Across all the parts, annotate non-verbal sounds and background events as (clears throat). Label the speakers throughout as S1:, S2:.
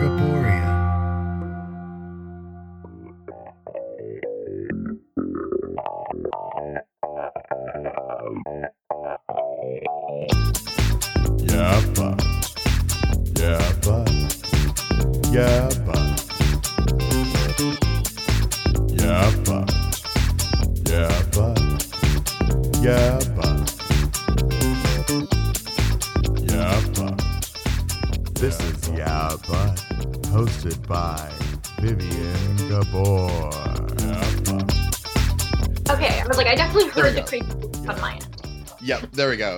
S1: Gaborium.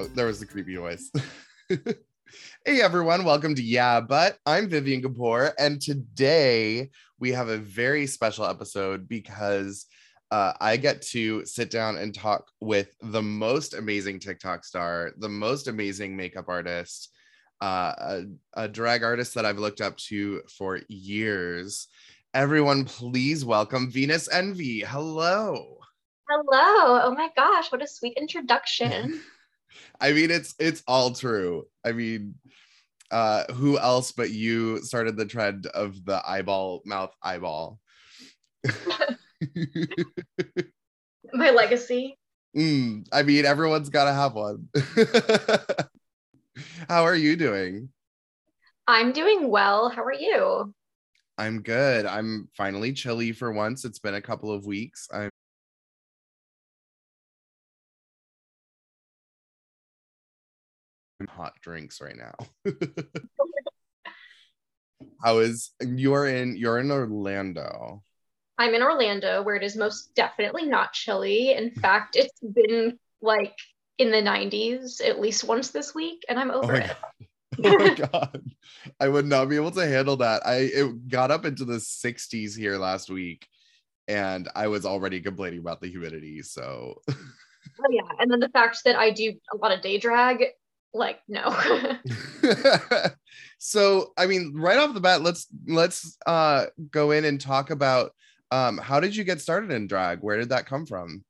S2: Yep, there. Was the creepy voice. (laughs) hey everyone, welcome to Yeah, but I'm Vivien Gabor, and today we have a very special episode because uh, I get to sit down and talk with the most amazing TikTok star, the most amazing makeup artist, uh, a, a drag artist that I've looked up to for years. Everyone, please welcome Venus Envy. Hello.
S1: Hello. Oh my gosh, what a sweet introduction. (laughs)
S2: I mean, it's it's all true. I mean, uh, who else but you started the trend of the eyeball mouth eyeball? (laughs)
S1: my legacy.
S2: Mm, I mean, everyone's got to have one. (laughs) How are you doing?
S1: I'm doing well. How are you?
S2: I'm good. I'm finally chilly for once. It's been a couple of weeks. I'm hot drinks right now. (laughs) How is you're in you're in Orlando.
S1: I'm in Orlando where it is most definitely not chilly. In (laughs) fact, it's been like in the 90s at least once this week, and I'm
S2: Oh
S1: over
S2: my
S1: it.
S2: god. (laughs) Oh my god. I would not be able to handle that. I it got up into the 60s here last week and I was already complaining about the humidity. So
S1: Oh, yeah. And then the fact that I do a lot of day drag, like, no. (laughs) (laughs)
S2: so I mean, right off the bat, let's let's uh go in and talk about um how did you get started in drag? Where did that come from?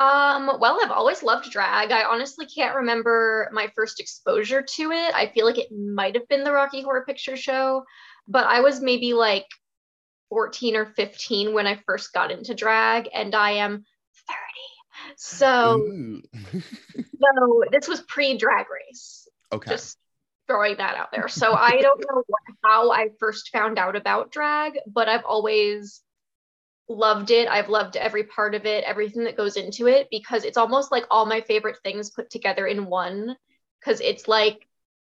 S1: Um, well, I've always loved drag. I honestly can't remember my first exposure to it. I feel like it might have been the Rocky Horror Picture Show, but I was maybe like 14 or 15 when I first got into drag, and I am 30. So, (laughs) so this was pre-drag race.
S2: okay.
S1: Just throwing that out there. So I don't know (laughs) what, how I first found out about drag, but I've always loved it. I've loved every part of it, everything that goes into it, because it's almost like all my favorite things put together in one. Because it's like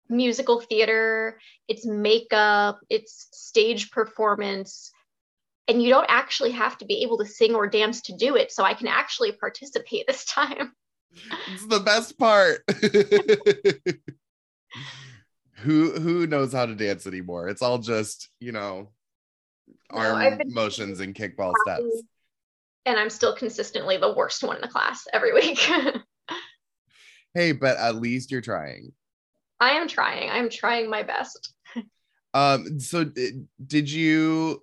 S1: musical theater, it's makeup, it's stage performance. And you don't actually have to be able to sing or dance to do it. So I can actually participate (laughs) this time.
S2: it's the best part. (laughs) who who knows how to dance anymore? It's all just, you know,
S1: No,
S2: arm
S1: I've
S2: motions and kickball steps.
S1: And I'm still consistently the worst one in the class every week. (laughs)
S2: Hey, but at least you're trying.
S1: I am trying. I'm trying my best.
S2: Um, so d- did you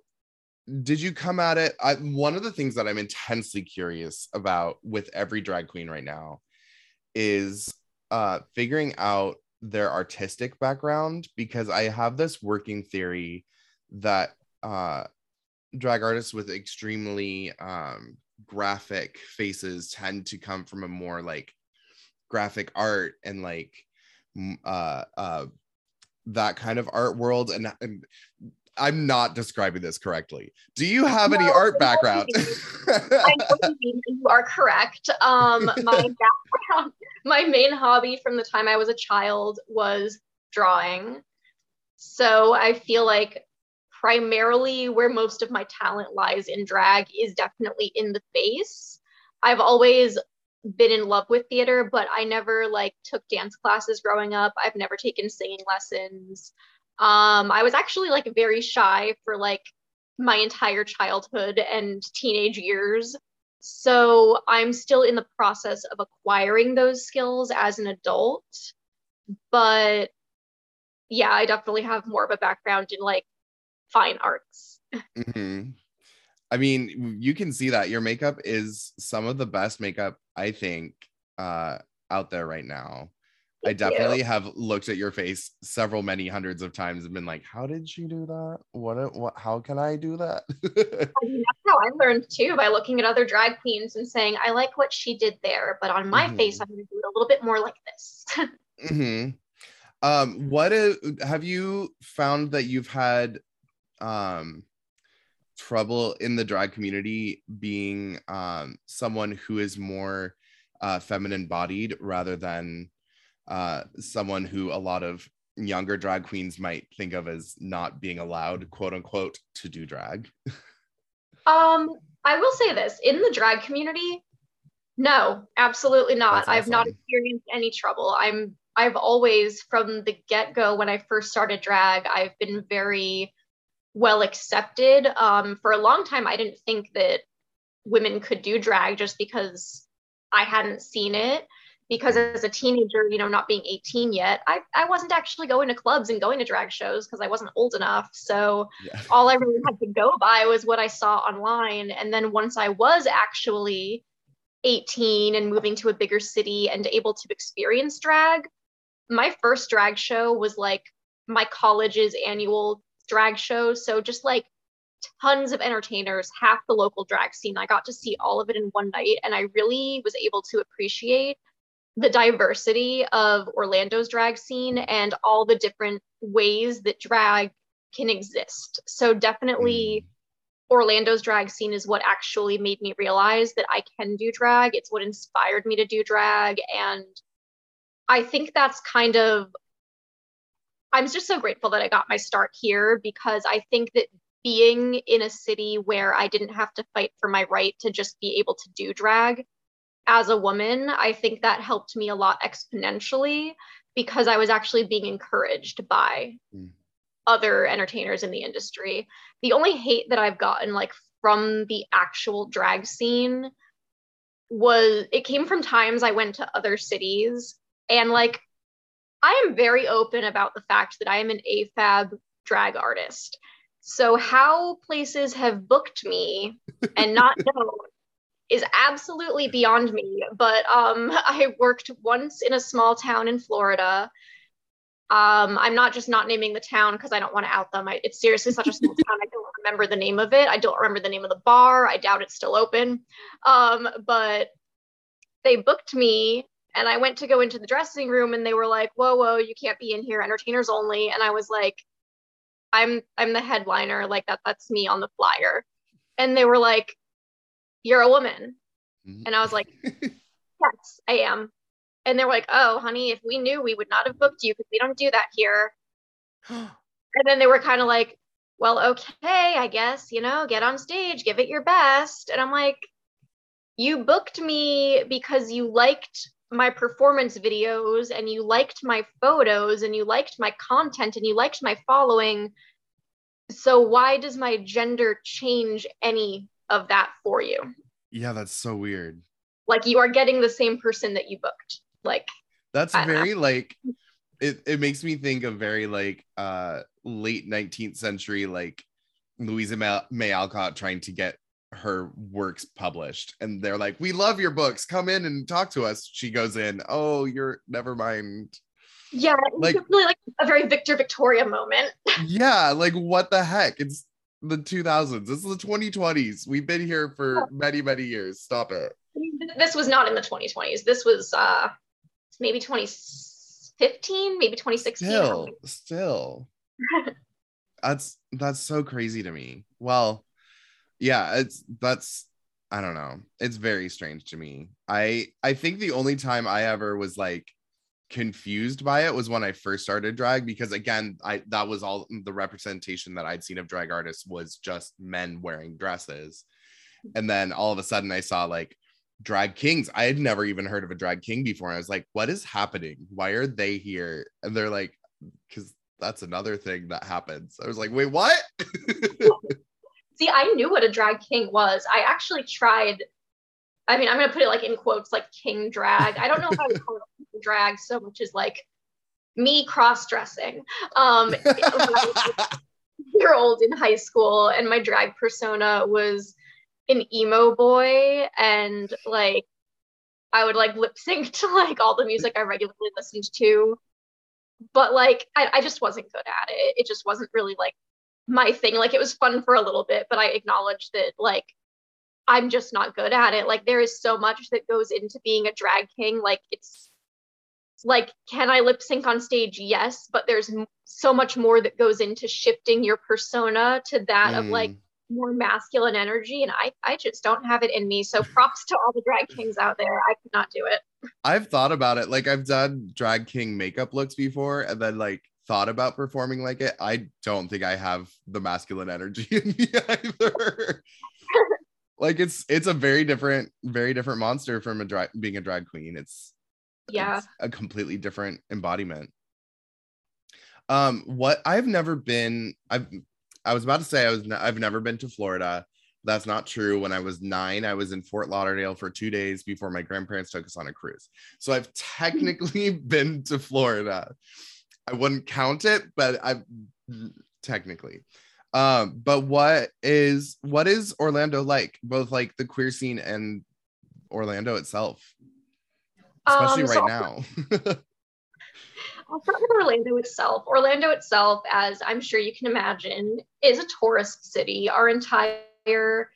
S2: did you come at it? I, one of the things that I'm intensely curious about with every drag queen right now is uh figuring out their artistic background because I have this working theory that uh drag artists with extremely um graphic faces tend to come from a more like graphic art and like uh uh that kind of art world and, and i'm not describing this correctly do you have any art
S1: no,
S2: background
S1: you. (laughs) You are correct. Um, my (laughs) background, my main hobby from the time I was a child was drawing. So I feel like primarily where most of my talent lies in drag is definitely in the face. I've always been in love with theater, but I never like took dance classes growing up. I've never taken singing lessons. Um, I was actually like very shy for like my entire childhood and teenage years. So I'm still in the process of acquiring those skills as an adult. But yeah, I definitely have more of a background in like fine arts.
S2: Mhm. I mean, you can see that your makeup is some of the best makeup I think uh out there right now. I
S1: you.
S2: definitely have looked at your face several many hundreds of times and been like, how did she do that? What what how can I do that? (laughs)
S1: I mean, that's how I learned too by looking at other drag queens and saying, I like what she did there, but on my
S2: Mhm.
S1: face, I'm gonna do it a little bit more like this. (laughs)
S2: hmm Um, what have you found that you've had um trouble in the drag community being um someone who is more uh feminine bodied rather than uh someone who a lot of younger drag queens might think of as not being allowed quote unquote to do drag
S1: Um, I will say this in the drag community, no, absolutely not.
S2: That's
S1: I've not experienced any trouble. I'm I've always from the get-go when I first started drag, I've been very well accepted. Um, for a long time I didn't think that women could do drag just because I hadn't seen it. Because as a teenager, you know, not being 18 yet, I, I wasn't actually going to clubs and going to drag shows because I wasn't old enough. So
S2: yeah (laughs)
S1: all I really had to go by was what I saw online. And then once I was actually 18 and moving to a bigger city and able to experience drag, my first drag show was like my college's annual drag show. So just like tons of entertainers, half the local drag scene. I got to see all of it in one night. And I really was able to appreciate the diversity of Orlando's drag scene and all the different ways that drag can exist. So definitely hmm. Orlando's drag scene is what actually made me realize that I can do drag. It's what inspired me to do drag and I think that's kind of I'm just so grateful that I got my start here because I think that being in a city where I didn't have to fight for my right to just be able to do drag as a woman, I think that helped me a lot exponentially because I was actually being encouraged by
S2: Mm.
S1: other entertainers in the industry. The only hate that I've gotten like from the actual drag scene was it came from times I went to other cities and like I am very open about the fact that I am an AFAB drag artist. So how places have booked me and not (laughs) known is absolutely beyond me. But um, (laughs) I worked once in a small town in Florida. Um, I'm not just not naming the town because I don't want to out them. I, it's seriously such a small (laughs) town. I don't remember the name of it. I don't remember the name of the bar. I doubt it's still open. Um, but they booked me and I went to go into the dressing room and they were like, whoa, whoa, you can't be in here, entertainers only. And I was like, I'm I'm the headliner, like that that's me on the flyer. And they were like, You're a woman.
S2: Mhm.
S1: And I was like, (laughs) Yes, I am. And they were like, Oh, honey, if we knew we would not have booked you because we don't do that here. (gasps) And then they were kind of like, Well, okay, I guess, you know, get on stage, give it your best. And I'm like, You booked me because you liked my performance videos and you liked my photos and you liked my content and you liked my following. So why does my gender change any of that for you?
S2: yeah that's so weird
S1: Like you are getting the same person that you booked. Like
S2: That's
S1: don't know.
S2: very like it, it makes me think of very like uh late 19th century like Louisa May, May Alcott trying to get her works published and they're like we love your books come in and talk to us she goes in oh you're never mind
S1: yeah, it's
S2: Like-
S1: really like a very Victor Victoria moment. (laughs)
S2: yeah like what the heck it's the 2000s this is the 2020s we've been here for many many years. Stop it.
S1: I mean, th- This was not in the 2020s. This was uh maybe 2015, maybe 2016.
S2: still still. (laughs) That's that's so crazy to me. Well yeah it's that's i don't know. It's very strange to me. I i think the only time i ever was like confused by it was when i first started drag because again i that was all mm, the representation that i'd seen of drag artists was just men wearing dresses and then all of a sudden i saw like drag kings i had never even heard of a drag king before and i was like what is happening why are they here and they're like because that's another thing that happens i was like wait what (laughs)
S1: See, I knew what a drag king was. I actually tried. I mean, I'm gonna put it like in quotes, like king drag. I don't know if I (laughs) would call it drag so much as like me. Um, (laughs) I was a year old in high school, and my drag persona was an emo boy, and like I would like lip sync to like all the music I regularly listened to. But like I, I just wasn't good at it. It just wasn't really like my thing. Like it was fun for a little bit, but I acknowledged that like I'm just not good at it. Like there is so much that goes into being a drag king. Like it's like can I lip sync on stage? Yes, but there's m- so much more that goes into shifting your persona to that mm. of like mm. more masculine energy and I I just don't have it in me. So props to all the drag kings out there. I could not do it.
S2: I've thought about it. Like I've done drag king makeup looks before and then like thought about performing like it. I don't think I have the masculine energy (laughs) in me either. (laughs) like it's it's a very different very different monster from a drag being a drag queen it's
S1: yeah.
S2: a completely different embodiment. Um what i've never been i've i was about to say i was i've never been to florida. That's not true. When i was nine i was in fort lauderdale for two days before my grandparents took us on a cruise. So i've technically (laughs) been to florida. I wouldn't count it but i've technically. Um, but what is what is Orlando like? Both like the queer scene and Orlando itself, especially um, so right now. (laughs)
S1: I'll start with Orlando itself. Orlando itself, as I'm sure you can imagine, is a tourist city. Our entire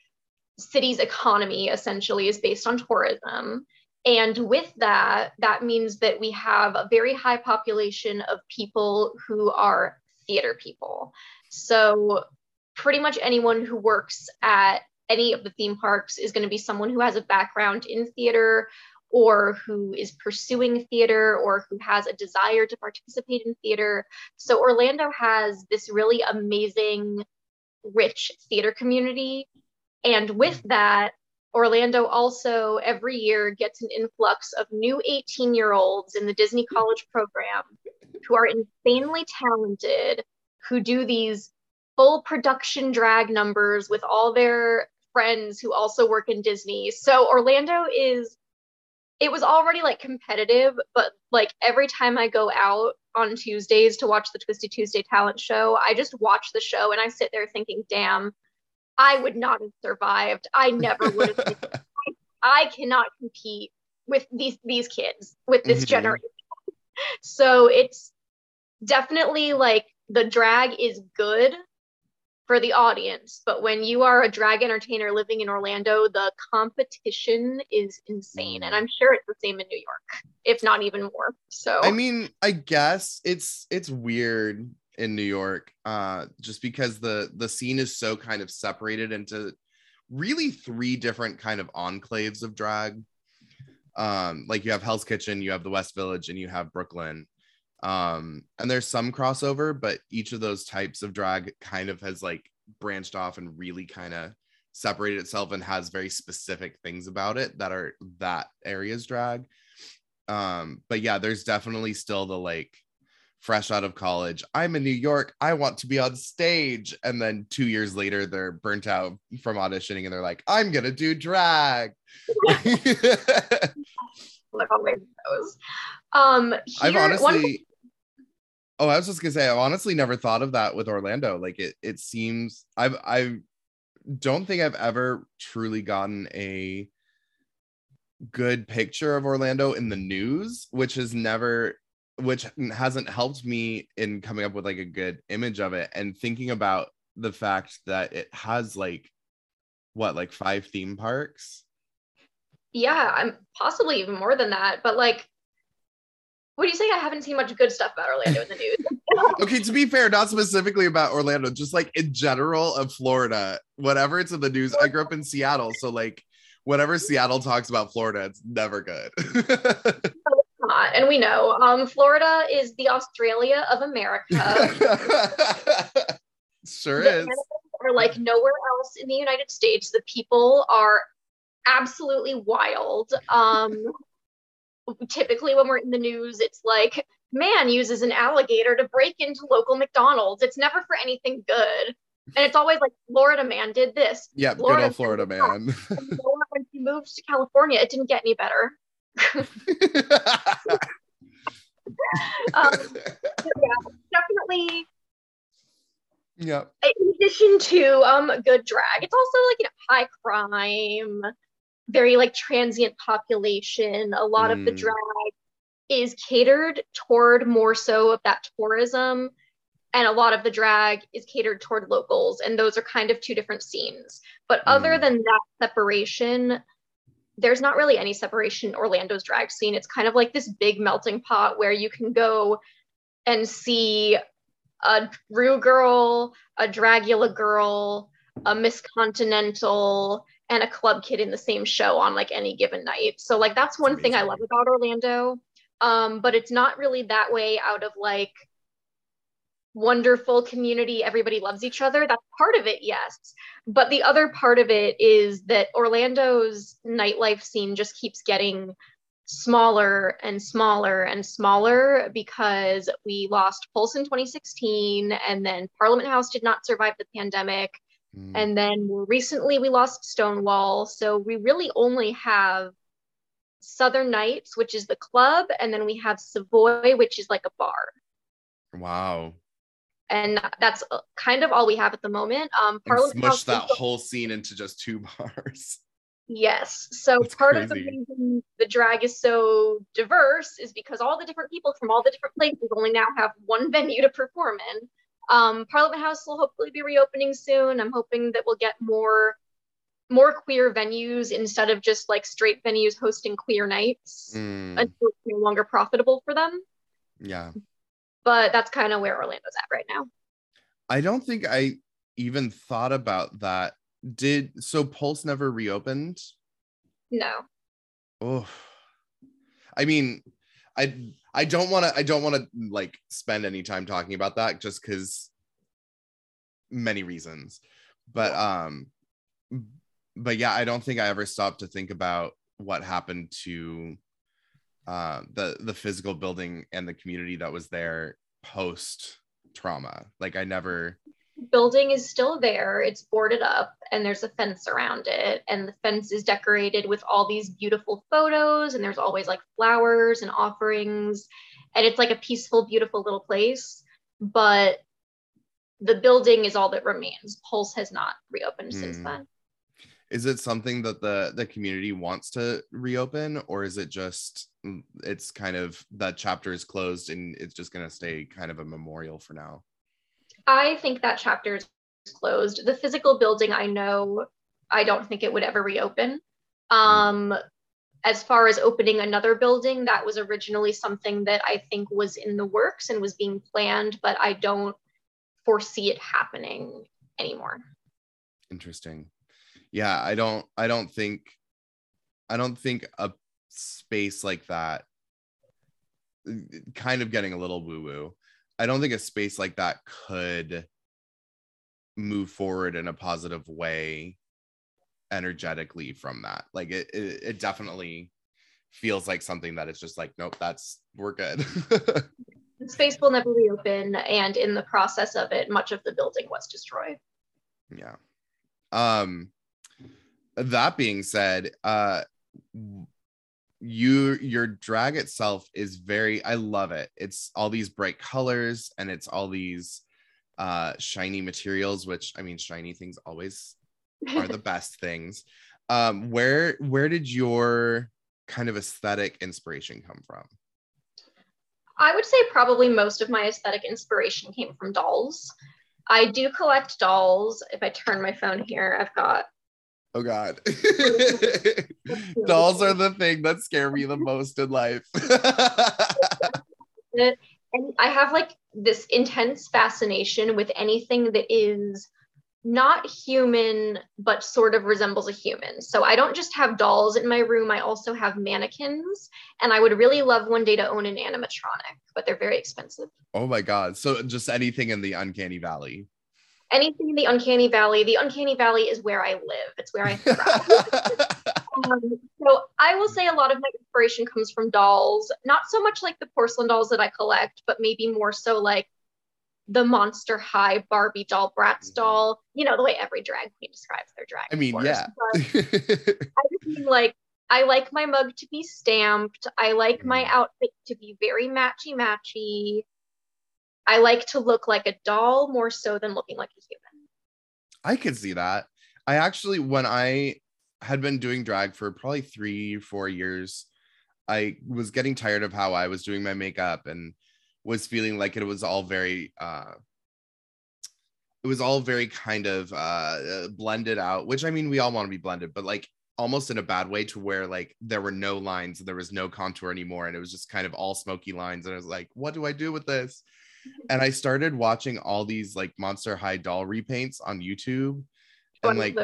S1: city's economy essentially is based on tourism. And with that, that means that we have a very high population of people who are theater people. So pretty much anyone who works at any of the theme parks is going to be someone who has a background in theater or who is pursuing theater or who has a desire to participate in theater. So Orlando has this really amazing, rich theater community. And with that, Orlando also every year gets an influx of new 18 year olds in the Disney College program who are insanely talented, who do these full production drag numbers with all their friends who also work in Disney. So Orlando is it was already like competitive, but like every time I go out on Tuesdays to watch the Twisty Tuesday talent show, I just watch the show and I sit there thinking, damn, I would not have survived. I never would have. I, (laughs) I cannot compete with these these kids with this mm-hmm. generation. So it's definitely like the drag is good, for the audience. But when you are a drag entertainer living in Orlando, the competition is insane. And I'm sure it's the same in New York, if not even more. So
S2: I mean, I guess it's it's weird in New York, uh, just because the the scene is so kind of separated into really three different kind of enclaves of drag. Um, like you have Hell's Kitchen, you have the West Village, and you have Brooklyn um and there's some crossover but each of those types of drag kind of has like branched off and really kind of separated itself and has very specific things about it that are that area's drag. Um but yeah there's definitely still the like fresh out of college i'm in new york i want to be on stage and then two years later they're burnt out from auditioning and they're like i'm gonna do drag (laughs) (laughs)
S1: those. Um here,
S2: i've honestly one- Oh, I was just gonna say, I've honestly never thought of that with Orlando. Like it, it seems I've I don't think I've ever truly gotten a good picture of Orlando in the news, which has never which hasn't helped me in coming up with like a good image of it. And thinking about the fact that it has like what like five theme parks
S1: yeah i'm possibly even more than that but like what do you say I haven't seen much good stuff about Orlando in the news? (laughs)
S2: okay, to be fair, not specifically about Orlando, just like in general of Florida, whatever it's in the news. I grew up in Seattle, so like whatever Seattle talks about Florida, it's never good. (laughs)
S1: not, and we know. Um, Florida is the Australia of America. (laughs)
S2: sure the is.
S1: Are like nowhere else in the United States. The people are absolutely wild. Um, typically when we're in the news, it's like man uses an alligator to break into local McDonald's. It's never for anything good. And it's always like Florida man did this.
S2: Yeah, Florida, good old Florida man. (laughs)
S1: when he moved to California, it didn't get any better. (laughs) um, yeah, definitely.
S2: Yeah.
S1: In addition to um good drag, it's also like you know high crime, very like transient population. A lot of the
S2: Mm.
S1: drag is catered toward more so of that tourism and a lot of the drag is catered toward locals and those are kind of two different scenes but other
S2: Mm.
S1: than that separation there's not really any separation in orlando's drag scene it's kind of like this big melting pot where you can go and see a Rue girl a dragula girl a miss continental and a club kid in the same show on like any given night. So like that's one thing i love about orlando. Um, but it's not really that way out of like wonderful community everybody loves each other. That's part of it yes. But the other part of it is that orlando's nightlife scene just keeps getting smaller and smaller and smaller because we lost pulse in 2016 and then parliament house did not survive the pandemic
S2: Mm.
S1: and then more recently we lost Stonewall. So we really only have Southern Nights, which is the club, and then we have Savoy, which is like a bar.
S2: wow.
S1: And that's uh, kind of all we have at the moment. Um, Parliament House.
S2: smush that whole scene into just two (laughs) bars.
S1: yes. So
S2: That's
S1: part of the reason the drag is so diverse is because all the different people from all the different places only now have one (laughs) venue to perform in. Um, Parliament House will hopefully be reopening soon. I'm hoping that we'll get more more queer venues instead of just like straight venues hosting queer nights
S2: Mm,
S1: until it's no longer profitable for them.
S2: yeah.
S1: But that's kind of where Orlando's at right now.
S2: I don't think I even thought about that. Did so Pulse never reopened?
S1: No.
S2: Oh. I mean, I I don't want to I don't want to like spend any time talking about that just cuz many reasons. But um but yeah, I don't think I ever stopped to think about what happened to uh the the physical building and the community that was there post trauma. Like I never
S1: building is still there. It's boarded up and there's a fence around it. And the fence is decorated with all these beautiful photos. And there's always like flowers and offerings. And it's like a peaceful, beautiful little place. But the building is all that remains. Pulse has not reopened since
S2: Hmm.
S1: then.
S2: is it something that the the community wants to reopen or is it just mm, it's kind of that chapter is closed and it's just going to stay kind of a memorial for now
S1: I think that chapter is closed. The physical building, I know, I don't think it would ever reopen. Um, as far as opening another building, that was originally something that I think was in the works and was being planned, but I don't foresee it happening anymore.
S2: interesting yeah i don't i don't think i don't think a space like that kind of getting a little woo woo i don't think a space like that could move forward in a positive way energetically from that. Like it it, it definitely feels like something that is just like nope that's we're good. (laughs)
S1: The space will never reopen, and in the process of it, much of the building was destroyed.
S2: yeah. Um that being said uh you your drag itself is very i love it it's all these bright colors and it's all these uh shiny materials which i mean shiny things always are the (laughs) best things um where where did your kind of aesthetic inspiration come from
S1: I would say probably most of my aesthetic inspiration came from dolls. I do collect dolls. If I turn my phone here, I've got
S2: oh god (laughs) dolls are the thing that scare me the most in life. (laughs)
S1: And I have like this intense fascination with anything that is not human, but sort of resembles a human. So I don't just have dolls in my room, I also have mannequins. And I would really love one day to own an animatronic, but they're very expensive.
S2: oh my god so just anything in the uncanny valley
S1: Anything in the Uncanny Valley, the Uncanny Valley is where I live, it's where I (laughs) thrive. Um, so I will say a lot of my inspiration comes from dolls, not so much like the porcelain dolls that I collect, but maybe more so like the Monster High Barbie doll, Bratz doll. You know the way every drag queen describes their drag.
S2: I mean,
S1: course.
S2: yeah. (laughs)
S1: I just mean like I like my mug to be stamped. I like my
S2: Mm.
S1: outfit to be very matchy matchy. I like to look like a doll more so than looking like a human.
S2: I could see that. I actually, when I had been doing drag for probably three, four years. I was getting tired of how I was doing my makeup and was feeling like it was all very uh it was all very kind of uh blended out, which I mean we all want to be blended, but like almost in a bad way to where like there were no lines and there was no contour anymore and it was just kind of all smoky lines and I was like what do I do with this and I started watching all these like Monster High doll repaints on YouTube and like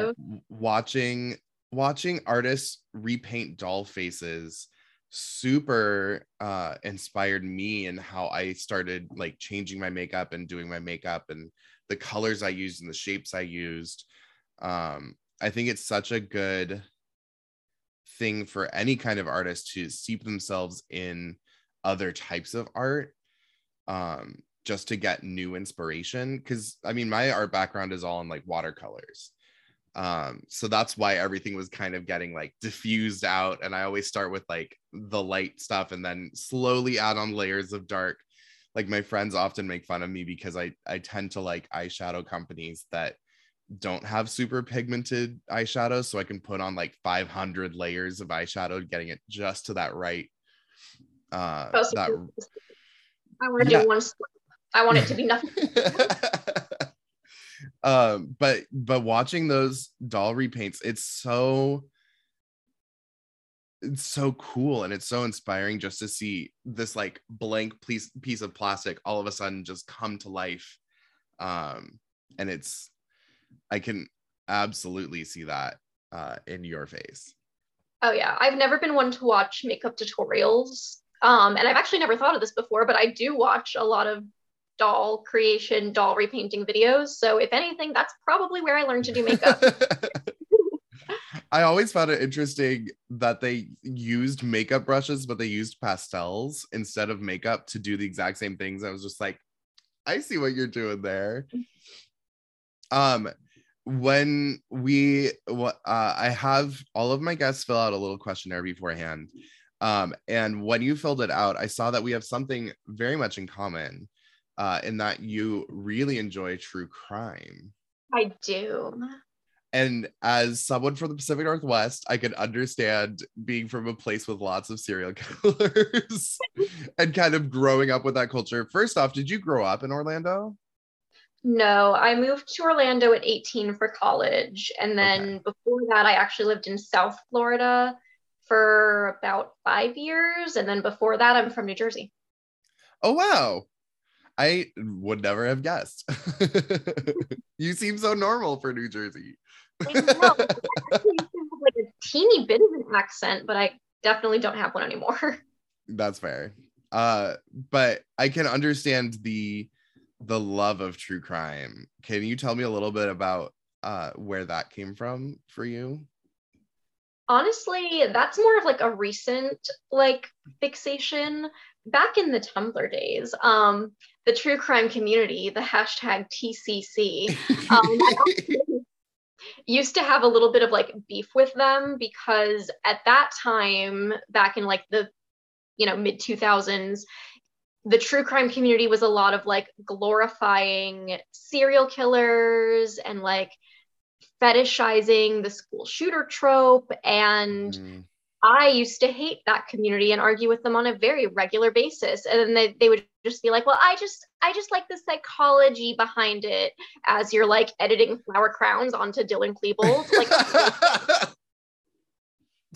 S2: watching watching artists repaint doll faces super uh inspired me and in how I started like changing my makeup and doing my makeup and the colors I used and the shapes I used. Um I think it's such a good thing for any kind of artist to seep themselves in other types of art. Um just to get new inspiration because i mean my art background is all in like watercolors um so that's why everything was kind of getting like diffused out and i always start with like the light stuff and then slowly add on layers of dark like my friends often make fun of me because i i tend to like eyeshadow companies that don't have super pigmented eyeshadow so i can put on like 500 layers of eyeshadow getting it just to that right uh that
S1: i want to yeah. do one i want it to be (laughs) nothing. (laughs)
S2: Um but but watching those doll repaints it's so it's so cool and it's so inspiring just to see this like blank piece piece of plastic all of a sudden just come to life. Um and it's I can absolutely see that uh, in your face.
S1: Oh yeah, I've never been one to watch makeup tutorials, um, and I've actually never thought of this before, but I do watch a lot of doll creation, doll repainting videos. So if anything, that's probably where I learned to do makeup. (laughs)
S2: I always found it interesting that they used makeup brushes, but they used pastels instead of makeup to do the exact same things. I was just like, I see what you're doing there. Um, when we uh, i have all of my guests fill out a little questionnaire beforehand um, and when you filled it out i saw that we have something very much in common uh, in that you really enjoy true crime
S1: i do
S2: and as someone from the pacific northwest i can understand being from a place with lots of serial (laughs) killers and kind of growing up with that culture first off did you grow up in orlando
S1: no, I moved to Orlando at 18 for college. And then okay. before that, I actually lived in South Florida for about five years. And then before that, I'm from New Jersey.
S2: Oh, wow. I would never have guessed. (laughs) you seem so normal for New Jersey. I know.
S1: like a teeny bit of an accent, but I definitely don't have one anymore.
S2: That's fair. Uh, but I can understand the the love of true crime. Can you tell me a little bit about uh, where that came from for you?
S1: Honestly, that's more of like a recent like fixation. Back in the Tumblr days, um, the true crime community, the hashtag TCC, (laughs) um, used to have a little bit of like beef with them because at that time, back in like the you know mid 2000s the true crime community was a lot of like glorifying serial killers and like fetishizing the school shooter trope. And mm. i used to hate that community and argue with them on a very regular basis. And then they, they would just be like well i just i just like the psychology behind it as you're like editing flower crowns onto dylan klebold like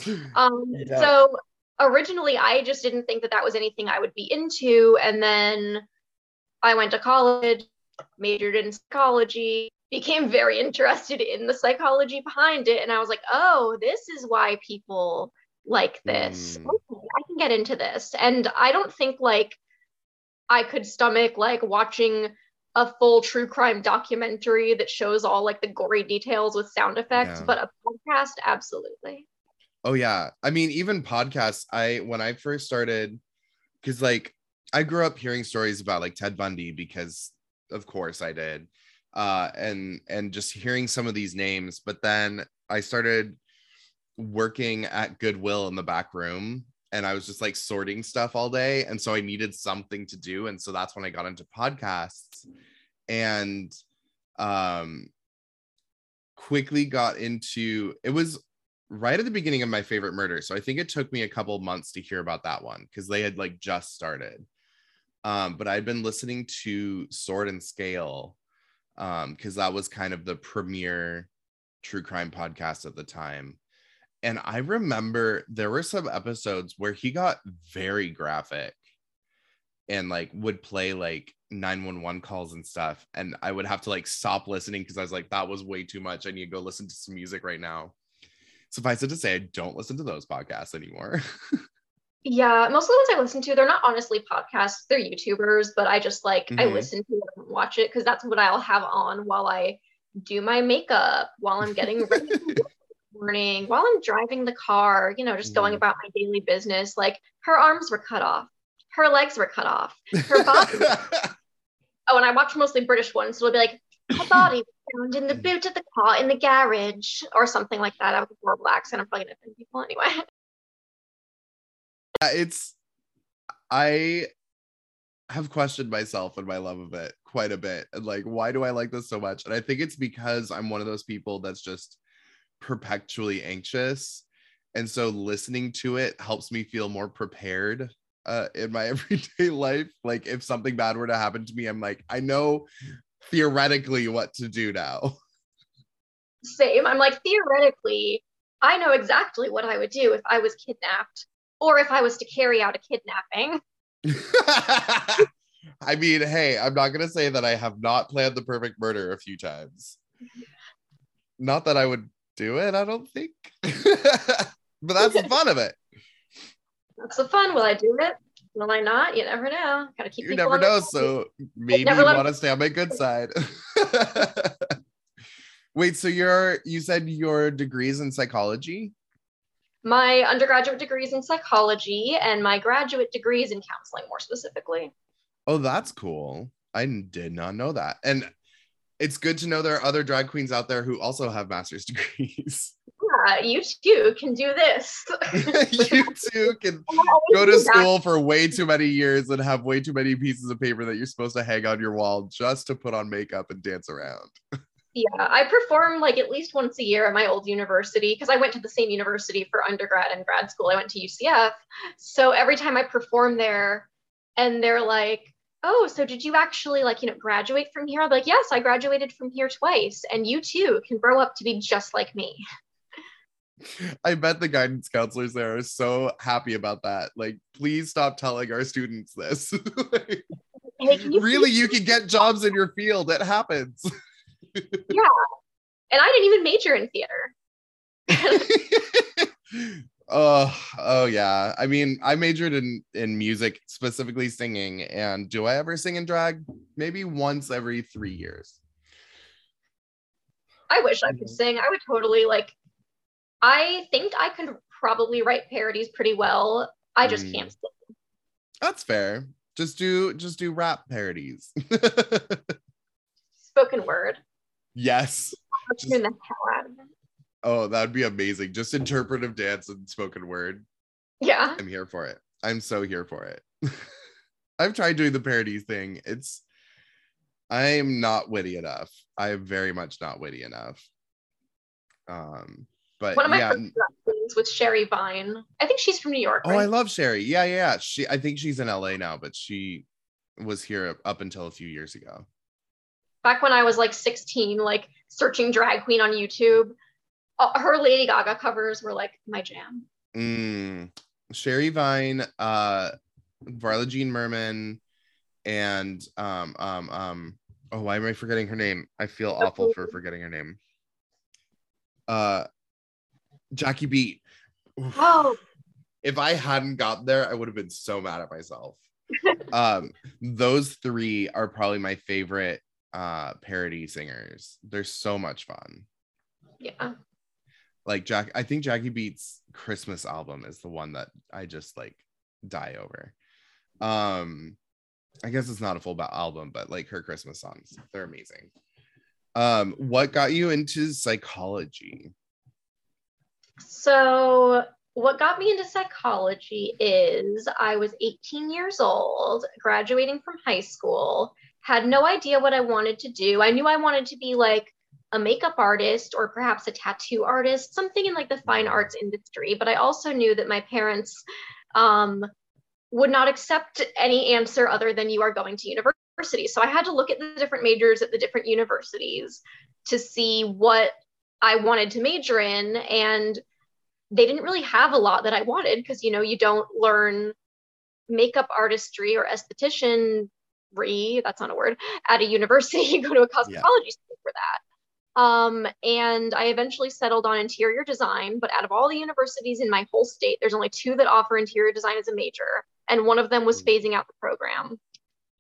S1: (laughs) um yeah. so originally I just didn't think that that was anything I would be into. And then I went to college, majored in psychology, became very interested in the psychology behind it. And I was like, oh, this is why people like this. Mm. Okay, I can get into this. And I don't think like I could stomach like watching a full true crime documentary that shows all like the gory details with sound effects, yeah. but a podcast, absolutely.
S2: Oh yeah. I mean, even podcasts, I when I first started, because like I grew up hearing stories about like Ted Bundy because of course I did. Uh and and just hearing some of these names, but then I started working at Goodwill in the back room and I was just like sorting stuff all day. And so I needed something to do. And so that's when I got into podcasts and um quickly got into it was right at the beginning of my favorite murder. So I think it took me a couple months to hear about that one because they had like just started. Um, but I'd been listening to Sword and Scale um because that was kind of the premier true crime podcast at the time. And I remember there were some episodes where he got very graphic and like would play like 911 calls and stuff. And I would have to like stop listening because I was like, that was way too much. I need to go listen to some music right now. Suffice it to say, I don't listen to those podcasts anymore. (laughs)
S1: yeah, most of the ones I listen to, they're not honestly podcasts, they're YouTubers, but I just like
S2: Mhm.
S1: I listen to it and watch it because that's what I'll have on while I do my makeup, while I'm getting ready (laughs) for work in the morning, while I'm driving the car, you know, just going
S2: Mhm.
S1: about my daily business. Like her arms were cut off, her legs were cut off. Her body (laughs) oh, and I watch mostly British ones, so it'll be like her body was found in the boot of the car in the garage or something like that. I have a horrible accent. I'm probably gonna offend people anyway. (laughs)
S2: Yeah, it's I have questioned myself and my love of it quite a bit. And like, why do I like this so much? And I think it's because I'm one of those people that's just perpetually anxious. And so listening to it helps me feel more prepared uh, in my (laughs) everyday life. Like, if something bad were to happen to me, I'm like, I know theoretically what to do now. (laughs)
S1: Same. I'm like, theoretically, I know exactly what I would do if I was kidnapped or if I was to carry out a kidnapping. (laughs)
S2: I mean, hey, I'm not gonna say that I have not planned the perfect murder a few times. Not that I would do it, I don't think. (laughs) but that's the fun of it.
S1: That's the fun. Will I do it? Will I not? You never know. Gotta keep
S2: You never know. So maybe you want to stay on my good side. (laughs) Wait, so you're you said your degrees in psychology?
S1: my undergraduate degrees in psychology and my graduate degrees in counseling, more specifically.
S2: Oh, that's cool. I did not know that. And it's good to know there are other drag queens out there who also have master's (laughs) degrees.
S1: Yeah, you too can do this. (laughs)
S2: you too can (laughs) go to school for way too many years and have way too many pieces of paper that you're supposed to hang on your wall just to put on makeup and dance around.
S1: Yeah, I perform like at least once a year at my old university because I went to the same university for undergrad and grad school. I went to UCF. So every time I perform there and they're like, oh, so did you actually like, you know, graduate from here? I'll be like, yes, I graduated from here twice. And you too can grow up to be just like me.
S2: I bet the guidance counselors there are so happy about that. Like, please stop telling our students this. (laughs) Like,
S1: Hey, you
S2: really, you can get jobs in your field. It happens. Yeah.
S1: And I didn't even major in theater. (laughs) (laughs)
S2: oh, oh yeah. I mean, I majored in in music, specifically singing. And do I ever sing in drag? Maybe once every three years.
S1: I wish I could sing. I would totally like. I think I could probably write parodies pretty well. I just
S2: Mm.
S1: can't sing.
S2: That's fair. Just do just do rap parodies. (laughs)
S1: Spoken word.
S2: yes.
S1: Let's
S2: Just-
S1: the hell out of it.
S2: Oh, that'd be amazing. Just interpretive dance and spoken word.
S1: Yeah.
S2: I'm here for it. I'm so here for it. (laughs) I've tried doing the parody thing. It's I'm not witty enough. I'm very much not witty enough. Um, but
S1: One of my
S2: yeah.
S1: drag was Sherry Vine. I think she's from New York.
S2: Oh,
S1: right?
S2: I love Sherry. Yeah, yeah, yeah. She I think she's in LA now, but she was here up until a few years ago.
S1: Back when I was like 16, like searching drag queen on YouTube, uh, her Lady Gaga covers were like my jam.
S2: Mm, Sherry Vine, uh, Varla Jean Merman, and um, um, um, oh, why am I forgetting her name? I feel awful for forgetting her name. Uh, Jackie Beat. Oof.
S1: Oh,
S2: If I hadn't gotten there, I would have been so mad at myself. (laughs) um, those three are probably my favorite uh parody singers. They're so much fun.
S1: yeah.
S2: Like Jack, I think Jackie Beats Christmas album is the one that I just like die over. Um, I guess it's not a full album, but like her Christmas songs, they're amazing. Um, what got you into psychology?
S1: So, what got me into psychology is I was 18 years old, graduating from high school, had no idea what I wanted to do. I knew I wanted to be like a makeup artist or perhaps a tattoo artist, something in like the fine arts industry. But I also knew that my parents um, would not accept any answer other than you are going to university. So I had to look at the different majors at the different universities to see what I wanted to major in. And they didn't really have a lot that I wanted because, you know, you don't learn makeup artistry or esthetician that's not a word at a university (laughs) you go to a cosmetology yeah. school for that um, and i eventually settled on interior design but out of all the universities in my whole state there's only two that offer interior design as a major and one of them was phasing out the program.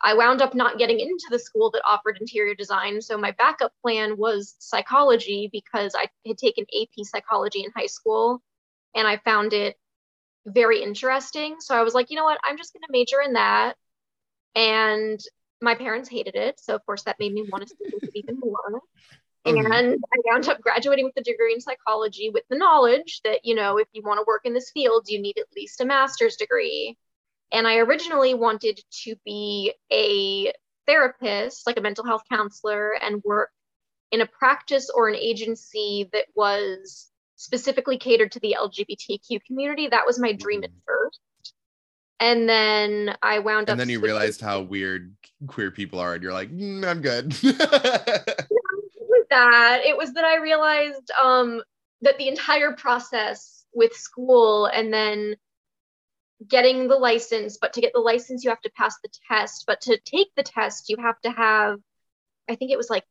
S1: I wound up not getting into the school that offered interior design so my backup plan was psychology because i had taken ap psychology in high school and i found it very interesting. So i was like you know what? I'm just going to major in that. And my parents hated it so of course that made me want to (laughs) study even more mm-hmm. and i wound up graduating with a degree in psychology with the knowledge that you know if you want to work in this field you need at least a master's degree and i originally wanted to be a therapist like a mental health counselor and work in a practice or an agency that was specifically catered to the lgbtq community that was my dream at first and then I wound
S2: and
S1: up.
S2: And then you realized how weird queer people are, and you're like, mm, I'm good. (laughs)
S1: that it was that I realized um, that the entire process with school and then getting the license, but to get the license, you have to pass the test. But to take the test, you have to have, I think it was like,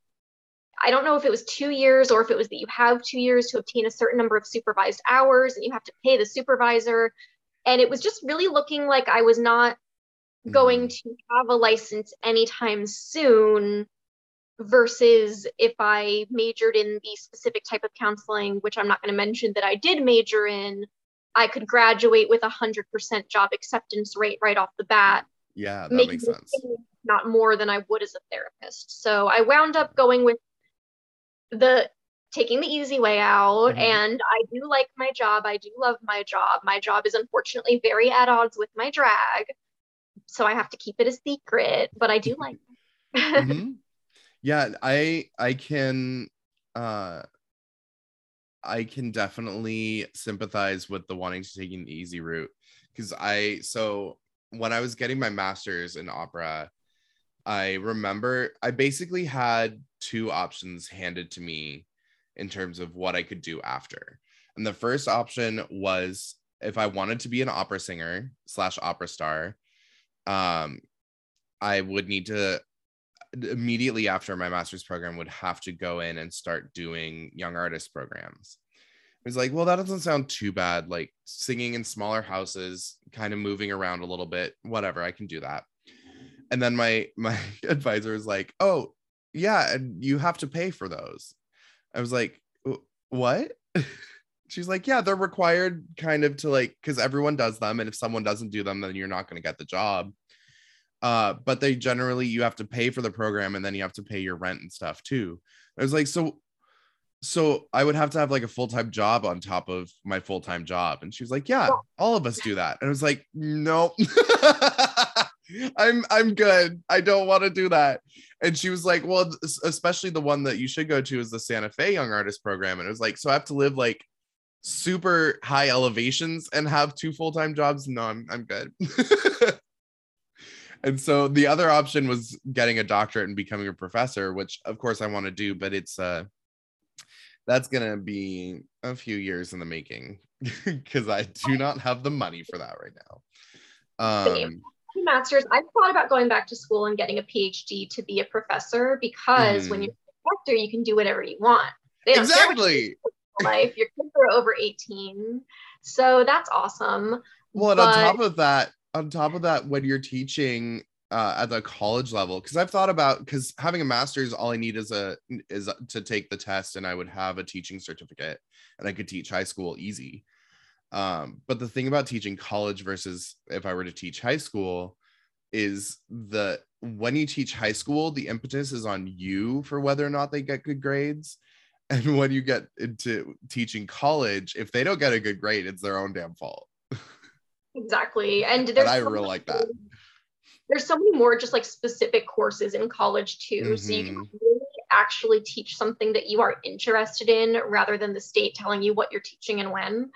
S1: I don't know if it was two years or if it was that you have two years to obtain a certain number of supervised hours and you have to pay the supervisor and it was just really looking like I was not going mm. to have a license anytime soon versus if I majored in the specific type of counseling, which I'm not going to mention that I did major in, I could graduate with a hundred percent job acceptance rate right off the bat.
S2: Yeah, that makes sense.
S1: Not more than I would as a therapist. So I wound up going with the taking the easy way out mm-hmm. and i do like my job i do love my job my job is unfortunately very at odds with my drag so i have to keep it a secret but i do like it (laughs)
S2: mm-hmm. Yeah i i can uh i can definitely sympathize with the wanting to take an easy route because i so when i was getting my master's in opera i remember i basically had two options handed to me in terms of what I could do after. And the first option was if I wanted to be an opera singer slash opera star, um, I would need to immediately after my master's program would have to go in and start doing young artist programs. It was like, well, that doesn't sound too bad. Like singing in smaller houses, kind of moving around a little bit, whatever, I can do that. And then my (laughs) my advisor was like, oh, yeah, and you have to pay for those. I was like, what? (laughs) She's like, yeah, they're required kind of to like, because everyone does them. And if someone doesn't do them, then you're not going to get the job. Uh, but they generally, you have to pay for the program and then you have to pay your rent and stuff too. I was like, so, so I would have to have like a full time job on top of my full time job. And she was like, yeah, all of us do that. And I was like, nope. (laughs) I'm I'm good. I don't want to do that. And she was like, well, especially the one that you should go to is the Santa Fe Young Artist Program. And it was like, so I have to live like super high elevations and have two full-time jobs. No, I'm I'm good. (laughs) and so the other option was getting a doctorate and becoming a professor, which of course I want to do, but it's uh that's gonna be a few years in the making (laughs) because I do not have the money for that right now. Um
S1: master's, I've thought about going back to school and getting a PhD to be a professor because mm. when you're a professor, you can do whatever you want.
S2: They don't exactly.
S1: life. Your kids are over 18. So that's awesome.
S2: Well, and but... on top of that, on top of that, when you're teaching uh, at the college level, because I've thought about because having a master's, all I need is a is to take the test, and I would have a teaching certificate, and I could teach high school easy. Um, but the thing about teaching college versus if I were to teach high school is the when you teach high school, the impetus is on you for whether or not they get good grades. And when you get into teaching college, if they don't get a good grade, it's their own damn fault.
S1: Exactly. And
S2: there's and I so really like that.
S1: There's so many more just like specific courses in college too. Mm-hmm. So you can mm-hmm. really actually teach something that you are interested in rather than the state telling you what you're teaching and when.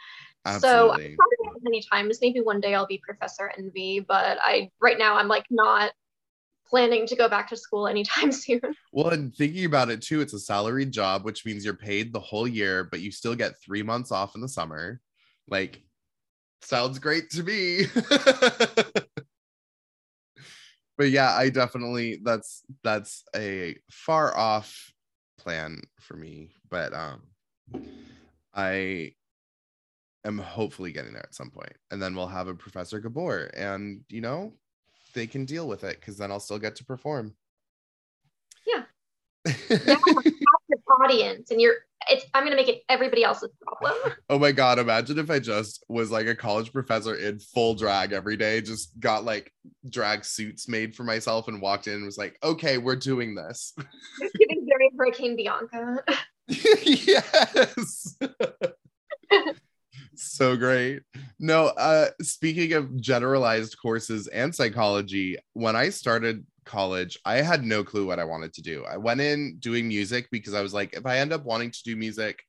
S1: So I've many times. Maybe one day I'll be Professor Envy, but I right now I'm like not planning to go back to school anytime (laughs) soon.
S2: Well, and thinking about it too, it's a salaried job, which means you're paid the whole year, but you still get three months off in the summer. Like, sounds great to me. (laughs) but yeah, I definitely that's that's a far off plan for me, but um I am hopefully getting there at some point. And then we'll have a Professor Gabor and you know, they can deal with it because then I'll still get to perform.
S1: Yeah. (laughs) yeah audience and you're it's I'm gonna make it everybody else's problem. (laughs)
S2: Oh my god, imagine if I just was like a college professor in full drag every day, just got like drag suits made for myself and walked in and was like, okay, we're doing this.
S1: just giving very Hurricane Bianca. (laughs)
S2: yes (laughs) so great. No, uh speaking of generalized courses and psychology, when I started college, I had no clue what I wanted to do. I went in doing music because I was like if I end up wanting to do music,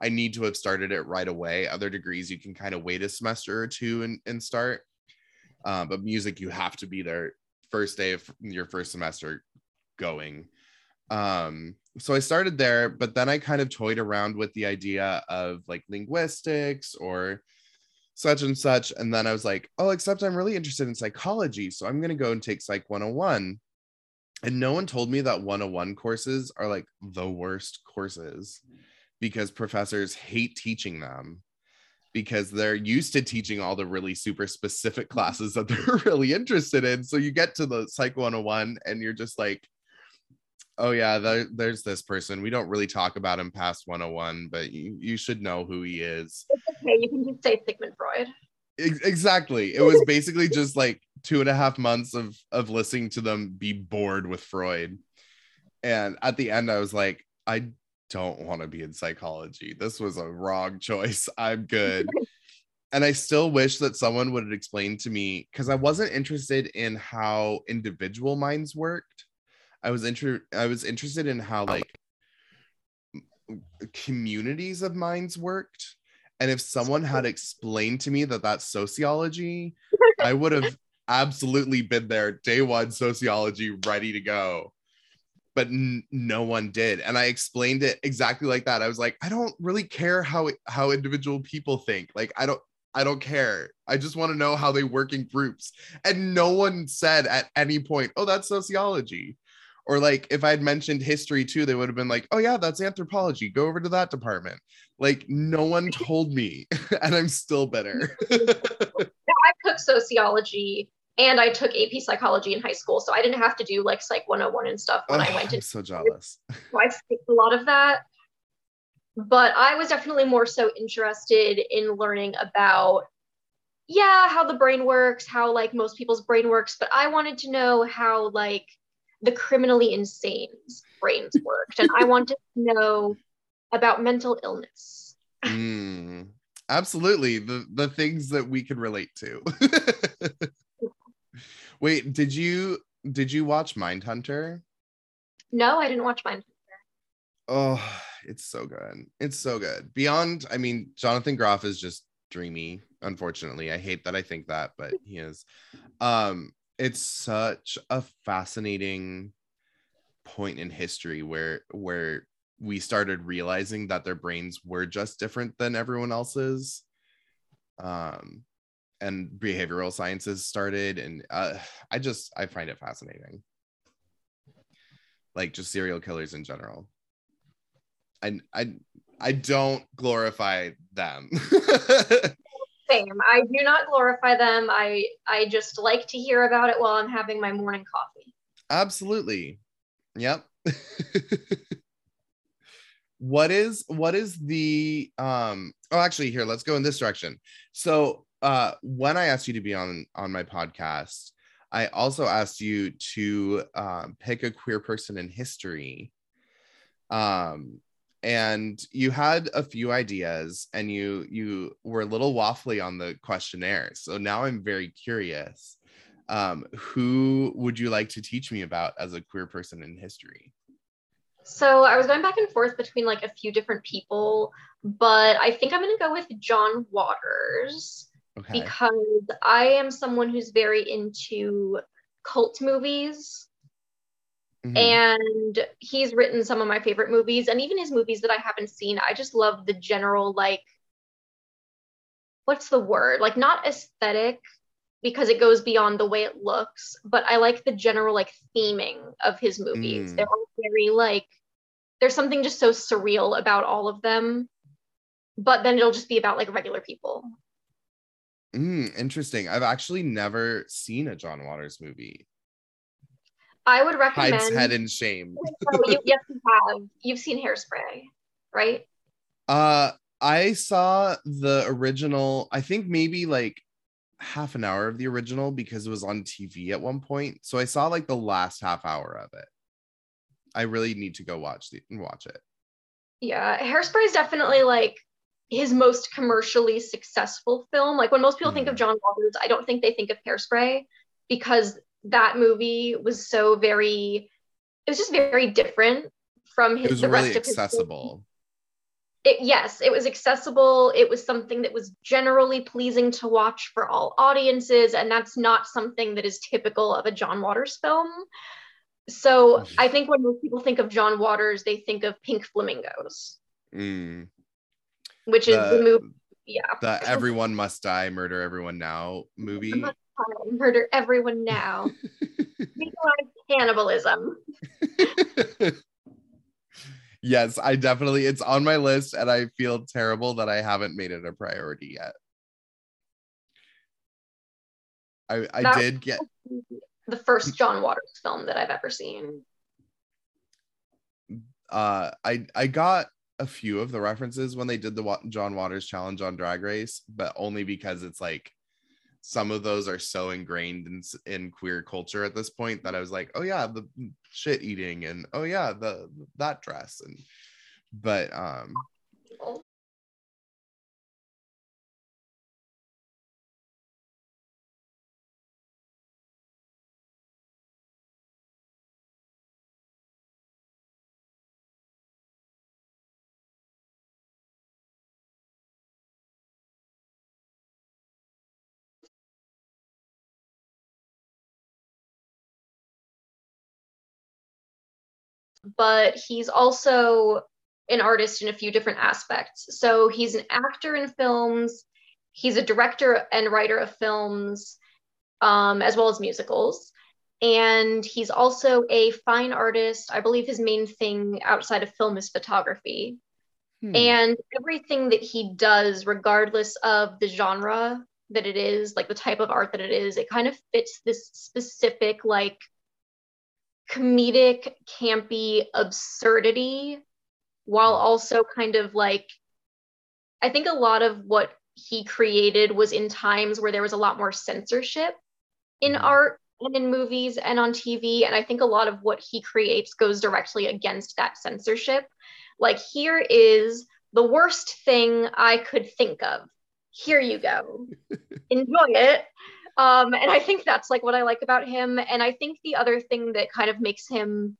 S2: I need to have started it right away. Other degrees you can kind of wait a semester or two and, and start. Uh, but music you have to be there first day of your first semester going. Um so I started there, but then I kind of toyed around with the idea of like linguistics or such and such. And then I was like, oh, except I'm really interested in psychology. So I'm going to go and take Psych 101. And no one told me that 101 courses are like the worst courses because professors hate teaching them because they're used to teaching all the really super specific classes that they're (laughs) really interested in. So you get to the Psych 101 and you're just like, oh yeah there, there's this person we don't really talk about him past 101 but you, you should know who he is
S1: it's okay you can just say sigmund freud.
S2: Exactly. It was basically just like two and a half months of of listening to them be bored with freud. And at the end i was like i don't want to be in psychology. This was a wrong choice. I'm good. (laughs) And i still wish that someone would explain to me because i wasn't interested in how individual minds worked. I was inter I was interested in how like communities of minds worked. And if someone had explained to me that that's sociology, (laughs) I would have absolutely been there day one sociology ready to go. But n- no one did. And I explained it exactly like that. I was like, I don't really care how how individual people think. Like I don't I don't care. I just want to know how they work in groups. And no one said at any point, "Oh, that's sociology." Or like if I'd mentioned history too, they would have been like, oh yeah, that's anthropology. Go over to that department. Like no one told me, (laughs) and I'm still bitter. (laughs)
S1: I took sociology and I took AP psychology in high school, so I didn't have to do like Psych 101 and stuff when oh, I went to.
S2: So jealous. (laughs)
S1: So I skipped a lot of that, but I was definitely more so interested in learning about yeah how the brain works how like most people's brain works but i wanted to know how like the criminally insane brains (laughs) worked. and I wanted to know about mental illness.
S2: Mm, absolutely. The the things that we can relate to. (laughs) Wait, did you did you watch Mindhunter?
S1: No, I didn't watch Mindhunter.
S2: Oh, it's so good. It's so good. Beyond, I mean, Jonathan Groff is just dreamy, unfortunately. I hate that I think that, but he is. Um, it's such a fascinating point in history where where we started realizing that their brains were just different than everyone else's. Um and behavioral sciences started and uh, i just i find it fascinating. Like just serial killers in general. I i i don't glorify them (laughs)
S1: Same. I do not glorify them. I I just like to hear about it while I'm having my morning coffee.
S2: Absolutely. Yep. (laughs) what is what is the um oh actually here let's go in this direction. So uh when I asked you to be on on my podcast, I also asked you to um, pick a queer person in history. Um and you had a few ideas and you you were a little waffly on the questionnaire so now i'm very curious um, who would you like to teach me about as a queer person in history
S1: So I was going back and forth between like a few different people, but I think I'm going to go with John Waters
S2: Okay.
S1: because I am someone who's very into cult movies.
S2: Mhm.
S1: and he's written some of my favorite movies and even his movies that i haven't seen i just love the general like what's the word like not aesthetic because it goes beyond the way it looks but i like the general like theming of his movies
S2: Mm.
S1: they're all very like there's something just so surreal about all of them but then it'll just be about like regular people
S2: Mm, interesting. I've actually never seen a John Waters movie.
S1: I would recommend
S2: Hides head in shame. (laughs)
S1: Oh, you, yes you have you've seen hairspray right
S2: Uh, I saw the original. I think maybe like half an hour of the original because it was on TV at one point. So I saw like the last half hour of it. I really need to go watch the and watch it.
S1: Yeah, Hairspray is definitely like his most commercially successful film. Like when most people think of
S2: Mhm.
S1: John Waters, I don't think they think of Hairspray because that movie was so very it was just very different from his
S2: It was
S1: the
S2: really
S1: rest of his
S2: accessible.
S1: it, yes, it was accessible. It was something that was generally pleasing to watch for all audiences, and that's not something that is typical of a John Waters film. So I think when most people think of John Waters, they think of Pink Flamingos,
S2: Mm,
S1: which is the,
S2: The-
S1: movie. Yeah,
S2: the (laughs) Everyone Must Die, Murder Everyone Now movie.
S1: Murder everyone now. (laughs) Cannibalism. (laughs)
S2: yes, I definitely it's on my list and I feel terrible that I haven't made it a priority yet. I I
S1: That-
S2: did get
S1: The first John Waters film that I've ever seen.
S2: uh I I got a few of the references when they did the John Waters challenge on Drag Race, but only because it's like some of those are so ingrained in in queer culture at this point that I was like, oh yeah, the shit eating and oh yeah, the that dress and but um
S1: but he's also an artist in a few different aspects. So he's an actor in films, he's a director and writer of films, um, as well as musicals. And he's also a fine artist. I believe his main thing outside of film is photography.
S2: hmm.
S1: And everything that he does, regardless of the genre that it is, like the type of art that it is, it kind of fits this specific, like, comedic, campy absurdity, while also kind of like, I think a lot of what he created was in times where there was a lot more censorship in
S2: Mhm.
S1: art and in movies and on TV. And I think a lot of what he creates goes directly against that censorship. Like, here is the worst thing I could think of. Here you go. (laughs) Enjoy it. Um, and I think that's like what I like about him. And I think the other thing that kind of makes him,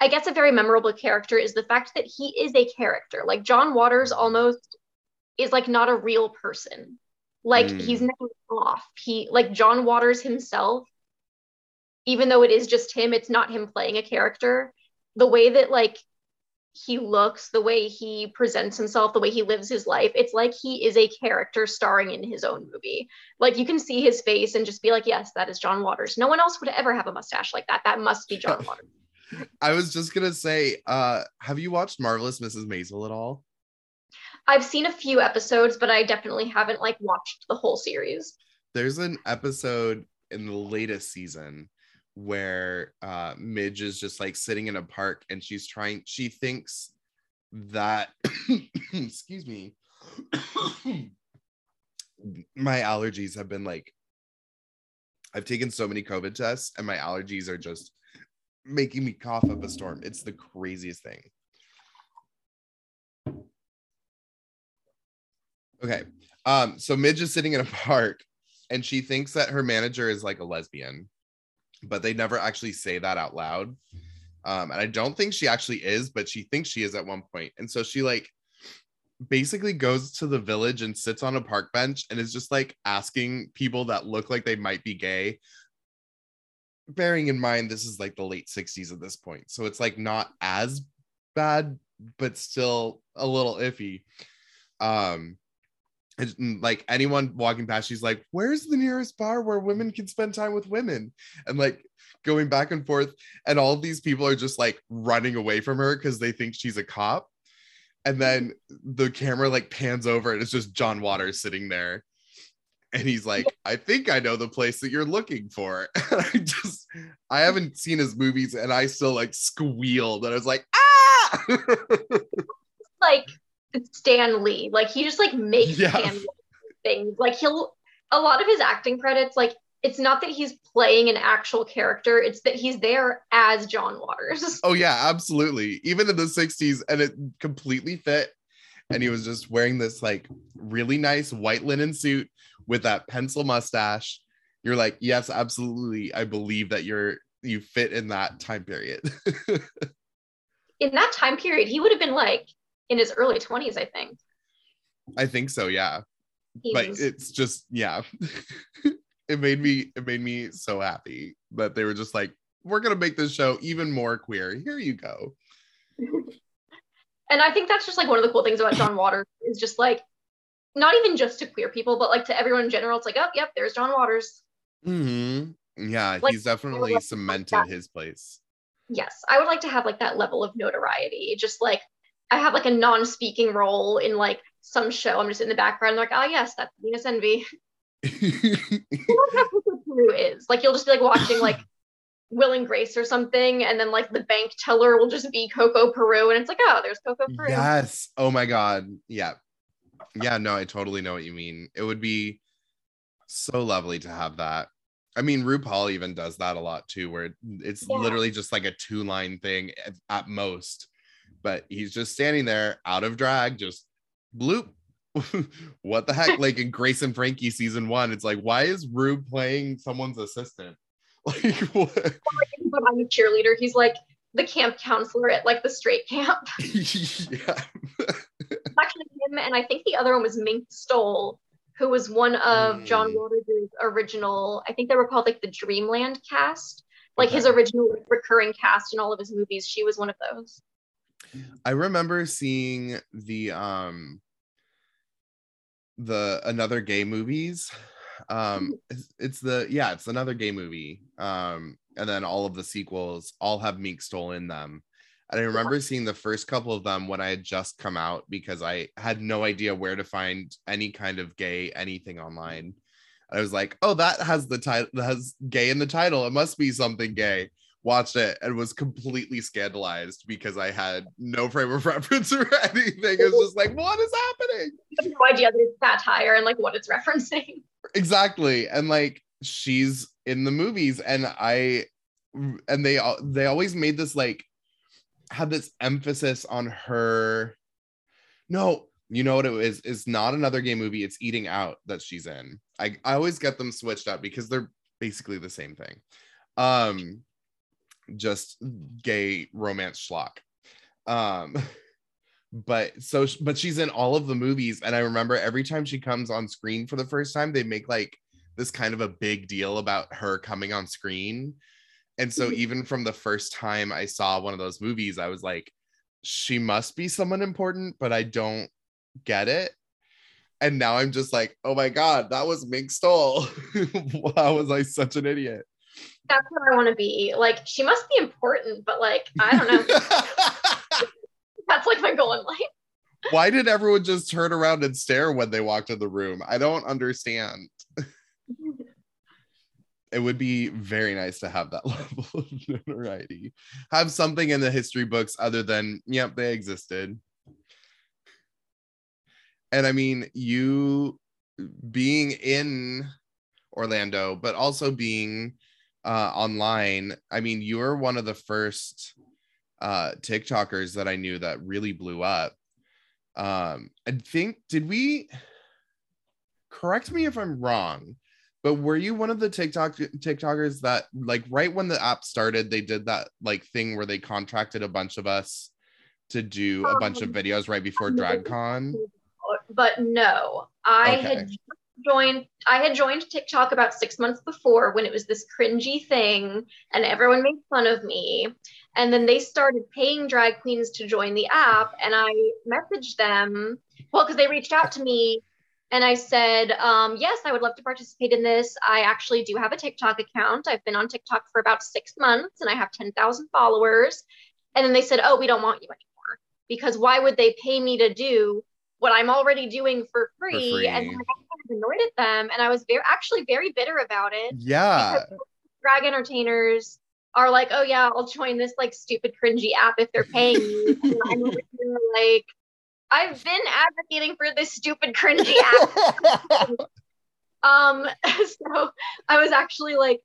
S1: I guess, a very memorable character is the fact that he is a character. Like, John Waters almost is like not a real person. Like,
S2: Mm.
S1: he's never off. He, like, John Waters himself, even though it is just him, it's not him playing a character. The way that, like, he looks, the way he presents himself, the way he lives his life, it's like he is a character starring in his own movie. Like you can see his face and just be like, yes, that is John Waters. No one else would ever have a mustache like that. That must be John (laughs) Waters.
S2: I was just gonna say, uh, have you watched Marvelous Mrs. Maisel at all?
S1: I've seen a few episodes, but I definitely haven't like watched the whole series.
S2: There's an episode in the latest season where uh Midge is just like sitting in a park and she's trying she thinks that (coughs) excuse me (coughs) my allergies have been like I've taken so many COVID tests and my allergies are just making me cough up a storm. It's the craziest thing. Okay. Um, so Midge is sitting in a (laughs) park and she thinks that her manager is like a lesbian, but they never actually say that out loud. Um, and I don't think she actually is, but she thinks she is at one point. And so she like basically goes to the village and sits on a park bench and is just like asking people that look like they might be gay. Bearing in mind, this is like the late 60s at this point. So it's like not as bad, but still a little iffy. Um, it's, mm, like anyone walking past, she's like, Where's the nearest bar where women can spend time with women? And like going back and forth. And all these people are just like running away from her because they think she's a cop. And then the camera like pans over and it's just John Waters sitting there. And he's like, I think I know the place that you're looking for. (laughs) And I just, I haven't seen his movies and I still like squealed. And I was like, ah! (laughs)
S1: like Stan Lee. Like he just like makes
S2: Yeah.
S1: Stan things. Like he'll a lot of his acting credits, like it's not that he's playing an actual character, it's that he's there as John Waters. (laughs)
S2: Oh yeah, absolutely. Even in the 60s, and it completely fit. And he was just wearing this like really nice white linen suit with that pencil mustache. You're like, yes, absolutely. I believe that you're you fit in that time period. (laughs)
S1: In that time period, he would have been like in his early 20s, I think.
S2: I think so, yeah.
S1: He
S2: But it's just, yeah. (laughs) it made me it made me so happy that they were just like, we're gonna make this show even more queer. Here you go. (laughs)
S1: and I think that's just like one of the cool things about John (clears throat) Waters is just like not even just to queer people, but like to everyone in general. It's like, oh, yep, there's John Waters.
S2: hmm Yeah,
S1: Like,
S2: he's definitely cemented his place.
S1: Yes, I would like to have like that level of notoriety. Just like I have like a non-speaking role in like some show. I'm just in the background, like, oh yes, that's Venus Envy. That's what the Peru is. Like you'll just be like watching like (laughs) Will and Grace or something, and then like the bank teller will just be Coco Peru, and it's like, oh, there's Coco Peru.
S2: Yes. Oh my God. Yeah. Yeah. No, I totally know what you mean. It would be so lovely to have that. I mean, RuPaul even does that a lot too, where it's
S1: Yeah.
S2: literally just like a two line thing at, at most, but he's just standing there out of drag, just bloop. (laughs) what the heck? Like in Grace and Frankie season one, it's like, why is Ru playing someone's assistant? (laughs) Like, what?
S1: But I'm a cheerleader. He's like the camp counselor at like the straight camp. (laughs)
S2: yeah.
S1: It's actually him, and I think the other one was Mink Stole, who was one of John
S2: Mm.
S1: Waters' original. I think they were called like the Dreamland cast, like his original recurring cast in all of his movies. She was one of those.
S2: I remember seeing the um the another gay movies. Um it's, it's the yeah, it's another gay movie. Um and then all of the sequels all have Mink Stole in them. And I remember seeing the first couple of them when I had just come out because I had no idea where to find any kind of gay anything online. I was like, "Oh, that has the title that has gay in the title. It must be something gay." Watched it and was completely scandalized because I had no frame of (laughs) reference or anything. It was just like, "What is happening?"
S1: I have no idea that it's satire and like what it's referencing. (laughs)
S2: exactly and like she's in the movies and i and they they always made this like had this emphasis on her no you know what it is it's not another gay movie it's eating out that she's in i i always get them switched up because they're basically the same thing um just gay romance schlock. Um (laughs) but so but she's in all of the movies and i remember every time she comes on screen for the first time they make like this kind of a big deal about her coming on screen. And so
S1: Mhm.
S2: even from the first time i saw one of those movies i was like she must be someone important but i don't get it. And now i'm just like oh my god that was mink stole. (laughs) How was i such an idiot
S1: That's where I want to be. Like she must be important, but like I don't know. (laughs) That's like my goal in life.
S2: why did everyone just turn around and stare when they walked in the room i don't understand it would be very nice to have that (laughs) level of notoriety. Have something in the history books other than, yep, they existed. And I mean, you being in Orlando, but also being uh, online, I mean, you were one of the first uh, TikTokers that I knew that really blew up. Um, I think, did we correct me if I'm wrong? But were you one of the TikTok TikTokers that like right when the app started, they did that like thing where they contracted a bunch of us to do a bunch of
S1: Um,
S2: videos right before DragCon?
S1: but no, I
S2: Okay.
S1: had joined. I had joined TikTok about six months before when it was this cringy thing, and everyone made fun of me. And then they started paying drag queens to join the app, and I messaged them. Well, because they reached out to me, and I said, um, "Yes, I would love to participate in this. I actually do have a TikTok account. I've been on TikTok for about six months, and I have ten thousand followers." And then they said, "Oh, we don't want you anymore because why would they pay me to do?" what I'm already doing for free,
S2: free.
S1: and then I got kind of annoyed at them, and I was very actually very bitter about it.
S2: Yeah.
S1: Drag entertainers are like, oh yeah, I'll join this like stupid cringy app if they're paying me. (laughs) and I'm like, I've been advocating for this stupid cringy app. (laughs) Um, (laughs) so I was actually like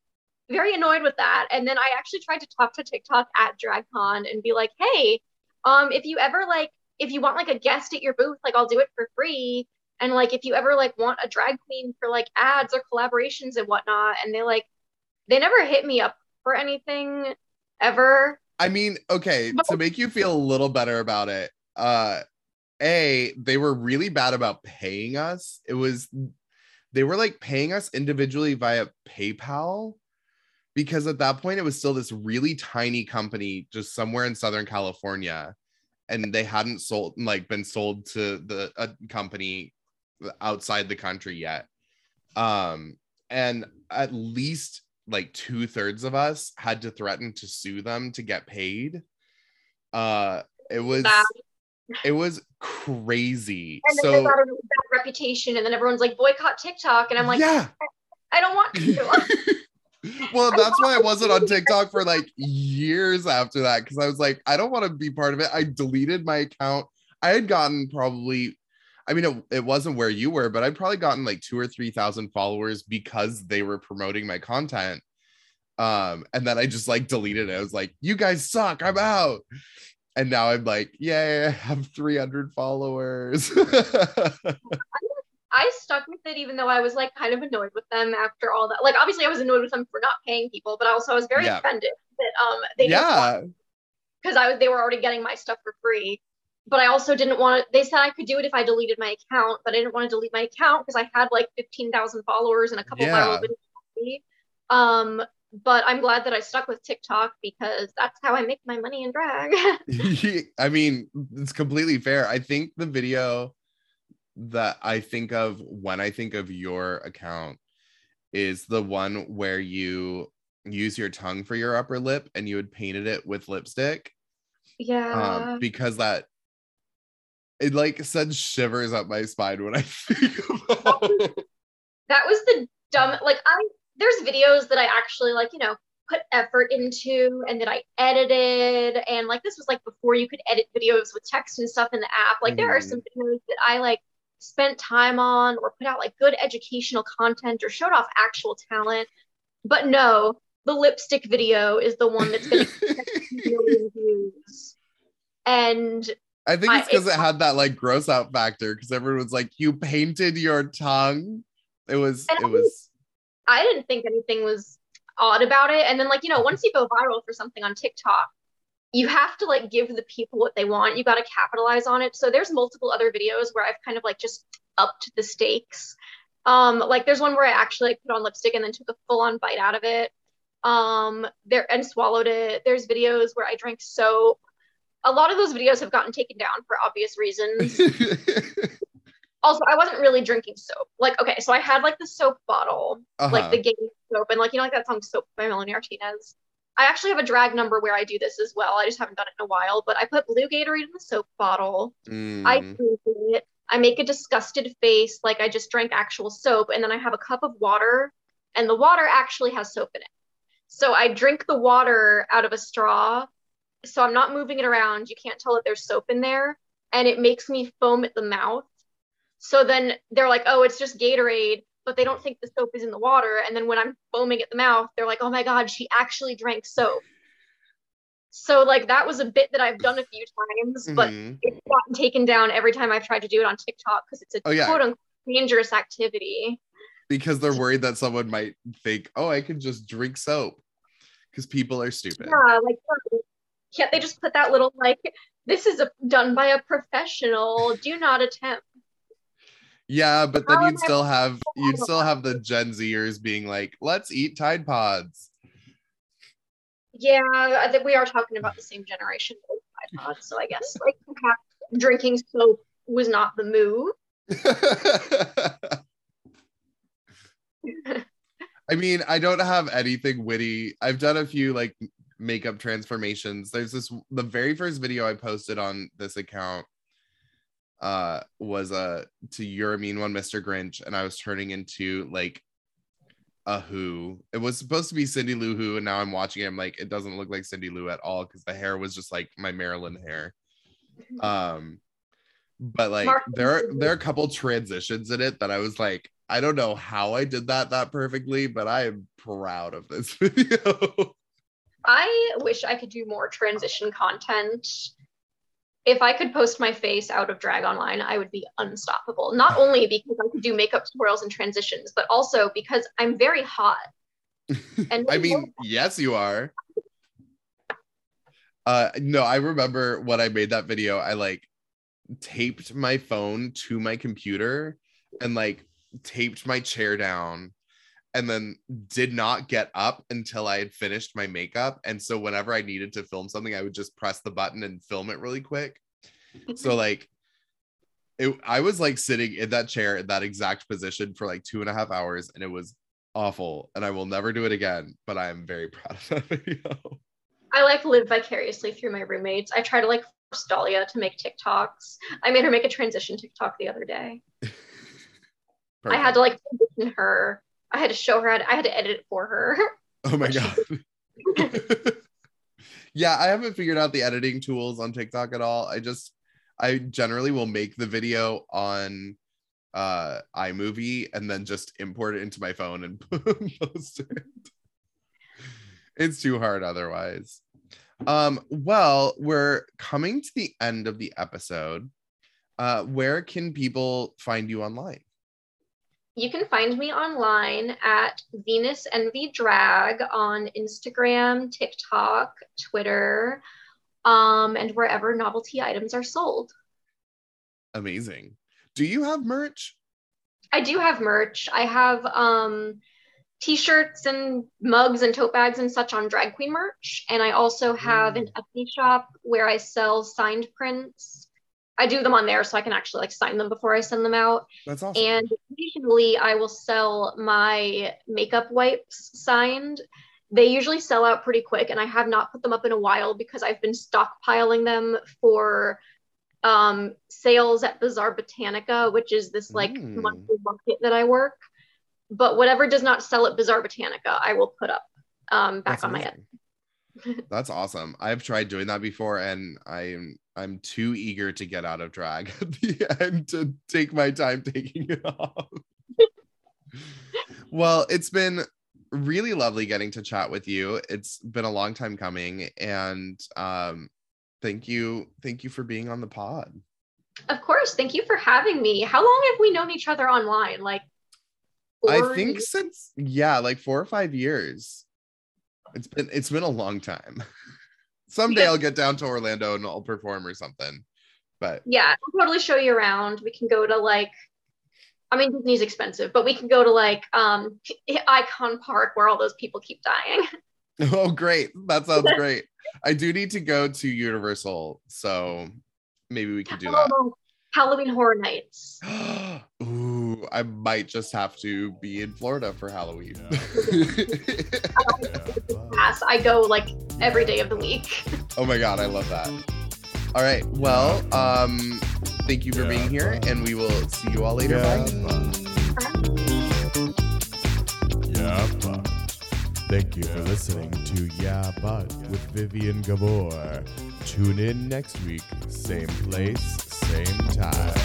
S1: very annoyed with that, and then I actually tried to talk to TikTok at DragCon and be like, hey, um, if you ever like if you want like a guest at your booth, like I'll do it for free. And like if you ever like want a drag queen for like ads or collaborations and whatnot, and they like they never hit me up for anything ever.
S2: I mean, okay, to make you feel a little better about it, uh A, they were really bad about paying us. It was they were like paying us individually via PayPal because at that point it was still this really tiny company just somewhere in Southern California and they hadn't sold like been sold to the a company outside the country yet. Um and at least like two thirds of us had to threaten to sue them to get paid. Uh, it was it was crazy.
S1: And then they
S2: So
S1: got a bad reputation, and then everyone's like boycott TikTok, and I'm like,
S2: yeah.
S1: I don't want to. (laughs) (laughs)
S2: well, that's why I wasn't on TikTok for like years after that because I was like, I don't want to be part of it. I deleted my account. I had gotten probably, I mean, it, it wasn't where you were, but I'd probably gotten like two or three thousand followers because they were promoting my content. Um, and then I just like deleted it. I was like, you guys suck. I'm out. And now I'm like, yay, I have 300 followers. (laughs)
S1: I stuck with it even though I was like kind of annoyed with them after all that. Like obviously I was annoyed with them for not paying people, but also I was very
S2: Yeah.
S1: offended that um they
S2: yeah.
S1: because I was they were already getting my stuff for free. But I also didn't want to. They said I could do it if I deleted my account, but I didn't want to delete my account because I had like fifteen thousand followers and a couple
S2: Yeah.
S1: viral videos. Um, but I'm glad that I stuck with TikTok because that's how I make my money in drag. (laughs) (laughs)
S2: I mean, it's completely fair. I think the video that I think of when I think of your account is the one where you use your tongue for your upper lip and you had painted it with lipstick.
S1: yeah.
S2: Um, because that it like sends shivers up my spine when I (laughs) think about it.
S1: that was the dumb like i there's videos that i actually like you know put effort into and that i edited and like this was like before you could edit videos with text and stuff in the app like there are
S2: Mhm.
S1: some videos that i like spent time on or put out like good educational content or showed off actual talent but no the lipstick video is the one that's going (laughs) to million views and
S2: I think it's because it had that like gross out factor because everyone was like, you painted your tongue. It was it was
S1: I didn't think anything was odd about it. And then, like, you know, once you go viral for something on TikTok, you have to like give the people what they want. You got to capitalize on it. So there's multiple other videos where I've kind of like just upped the stakes. Um, like there's one where I actually like put on lipstick and then took a full on bite out of it. Um, there and swallowed it. There's videos where I drank soap. A lot of those videos have gotten taken down for obvious reasons (laughs) also I wasn't really drinking soap. Like, okay, so I had like the soap bottle,
S2: Uh-huh.
S1: like the game soap, and like you know, like that song "Soap" by Melanie Martinez. I actually have a drag number where I do this as well. I just haven't done it in a while, but I put blue Gatorade in the soap bottle. I
S2: Mm.
S1: drink it. I make a disgusted face, like I just drank actual soap, and then I have a cup of water, and the water actually has soap in it. So I drink the water out of a straw, so I'm not moving it around. You can't tell that there's soap in there, and it makes me foam at the mouth. So then they're like, "Oh, it's just Gatorade," but they don't think the soap is in the water. And then when I'm foaming at the mouth, they're like, "Oh my god, she actually drank soap." So like that was a bit that I've done a few times, but
S2: Mhm.
S1: it's gotten taken down every time I've tried to do it on TikTok because it's a
S2: Oh, yeah.
S1: quote unquote dangerous activity.
S2: because they're worried that someone might think, oh, I can just drink soap because people are stupid.
S1: Yeah, like can't they just put that little like this is a, done by a professional? Do not attempt.
S2: Yeah, but then you'd still have you'd still have the Gen Zers being like, let's eat Tide Pods.
S1: Yeah, I think we are talking about the same generation Tide Pods, so I guess like (laughs) drinking soap was not the move. (laughs) (laughs)
S2: I mean, I don't have anything witty. I've done a few like makeup transformations. There's this the very first video I posted on this account uh was a uh, to you're a mean one mr grinch and i was turning into like a who. It was supposed to be cindy lou who and now i'm watching it i'm like it doesn't look like cindy lou at all because the hair was just like my marilyn hair. (laughs) Um but like Mark- there are there are a couple transitions in it that i was like i don't know how i did that that perfectly but i am proud of this (laughs) video
S1: i wish i could do more transition content if I could post my face out of drag online, I would be unstoppable. Not only because I could do makeup tutorials and transitions, but also because I'm very hot. (laughs)
S2: And I mean, yes, you are. Uh no, I remember when I made that video, I like taped my phone to my computer and like taped my chair down and then did not get up until I had finished my makeup. And so whenever I needed to film something, I would just press the button and film it really quick. so (laughs) like it, I was like sitting in that chair in that exact position for like two and a half hours and it was awful and I will never do it again, but I am very (laughs) proud of that video.
S1: I like live vicariously through my roommates. I try to like force Dahlia to make TikToks. I made her make a transition TikTok the other day. (laughs) I had to like transition her I had to show her how to, I had to edit it for her.
S2: Oh my (laughs) god. (laughs) yeah, I haven't figured out the editing tools on TikTok at all. I just I generally will make the video on uh iMovie and then just import it into my phone and (laughs) post it. It's too hard otherwise. Um well, we're coming to the end of the episode. Uh where can people find you online?
S1: You can find me online at Venus Envy Drag on Instagram, TikTok, Twitter, um, and wherever novelty items are sold.
S2: Amazing. Do you have merch?
S1: I do have merch. I have um, t-shirts and mugs and tote bags and such on drag queen merch and i also have mm. an etsy shop where i sell signed prints I do them on there so I can actually like sign them before I send them out.
S2: That's awesome.
S1: And occasionally I will sell my makeup wipes signed. They usually sell out pretty quick, and I have not put them up in a while because I've been stockpiling them for um, sales at Bazaar Botanica, which is this like mm. monthly market that I work. But whatever does not sell at Bazaar Botanica, I will put up um, back That's on amazing.
S2: my head. That's awesome. I've tried doing that before, and I'm I'm too eager to get out of drag (laughs) at the end to take my time taking it (laughs) off. well, it's been really lovely getting to chat with you. It's been a long time coming and um thank you thank you for being on the pod.
S1: Of course, thank you for having me. How long have we known each other online? Like
S2: I think years? since yeah, like 4 or 5 years. It's been it's been a long time. (laughs) someday I'll get down to Orlando and I'll perform or something. But
S1: yeah, I'll totally show you around. We can go to like I mean Disney's expensive, but we can go to like um Icon Park where all those people keep dying. (laughs) (laughs)
S2: Oh great. That sounds great. I do need to go to Universal, so maybe we could do that. Oh,
S1: Halloween Horror Nights. (gasps)
S2: Ooh, I might just have to be in Florida for Halloween.
S1: Yes, I go like every day of the week. (laughs)
S2: Oh my god, I love that. All right, well, um, thank you for yeah, being here, and we will see you all later. Yeah, Bye.
S3: Yeah, but. Thank you for listening to Yeah But with Vivien Gabor. Tune in next week, same place, same time.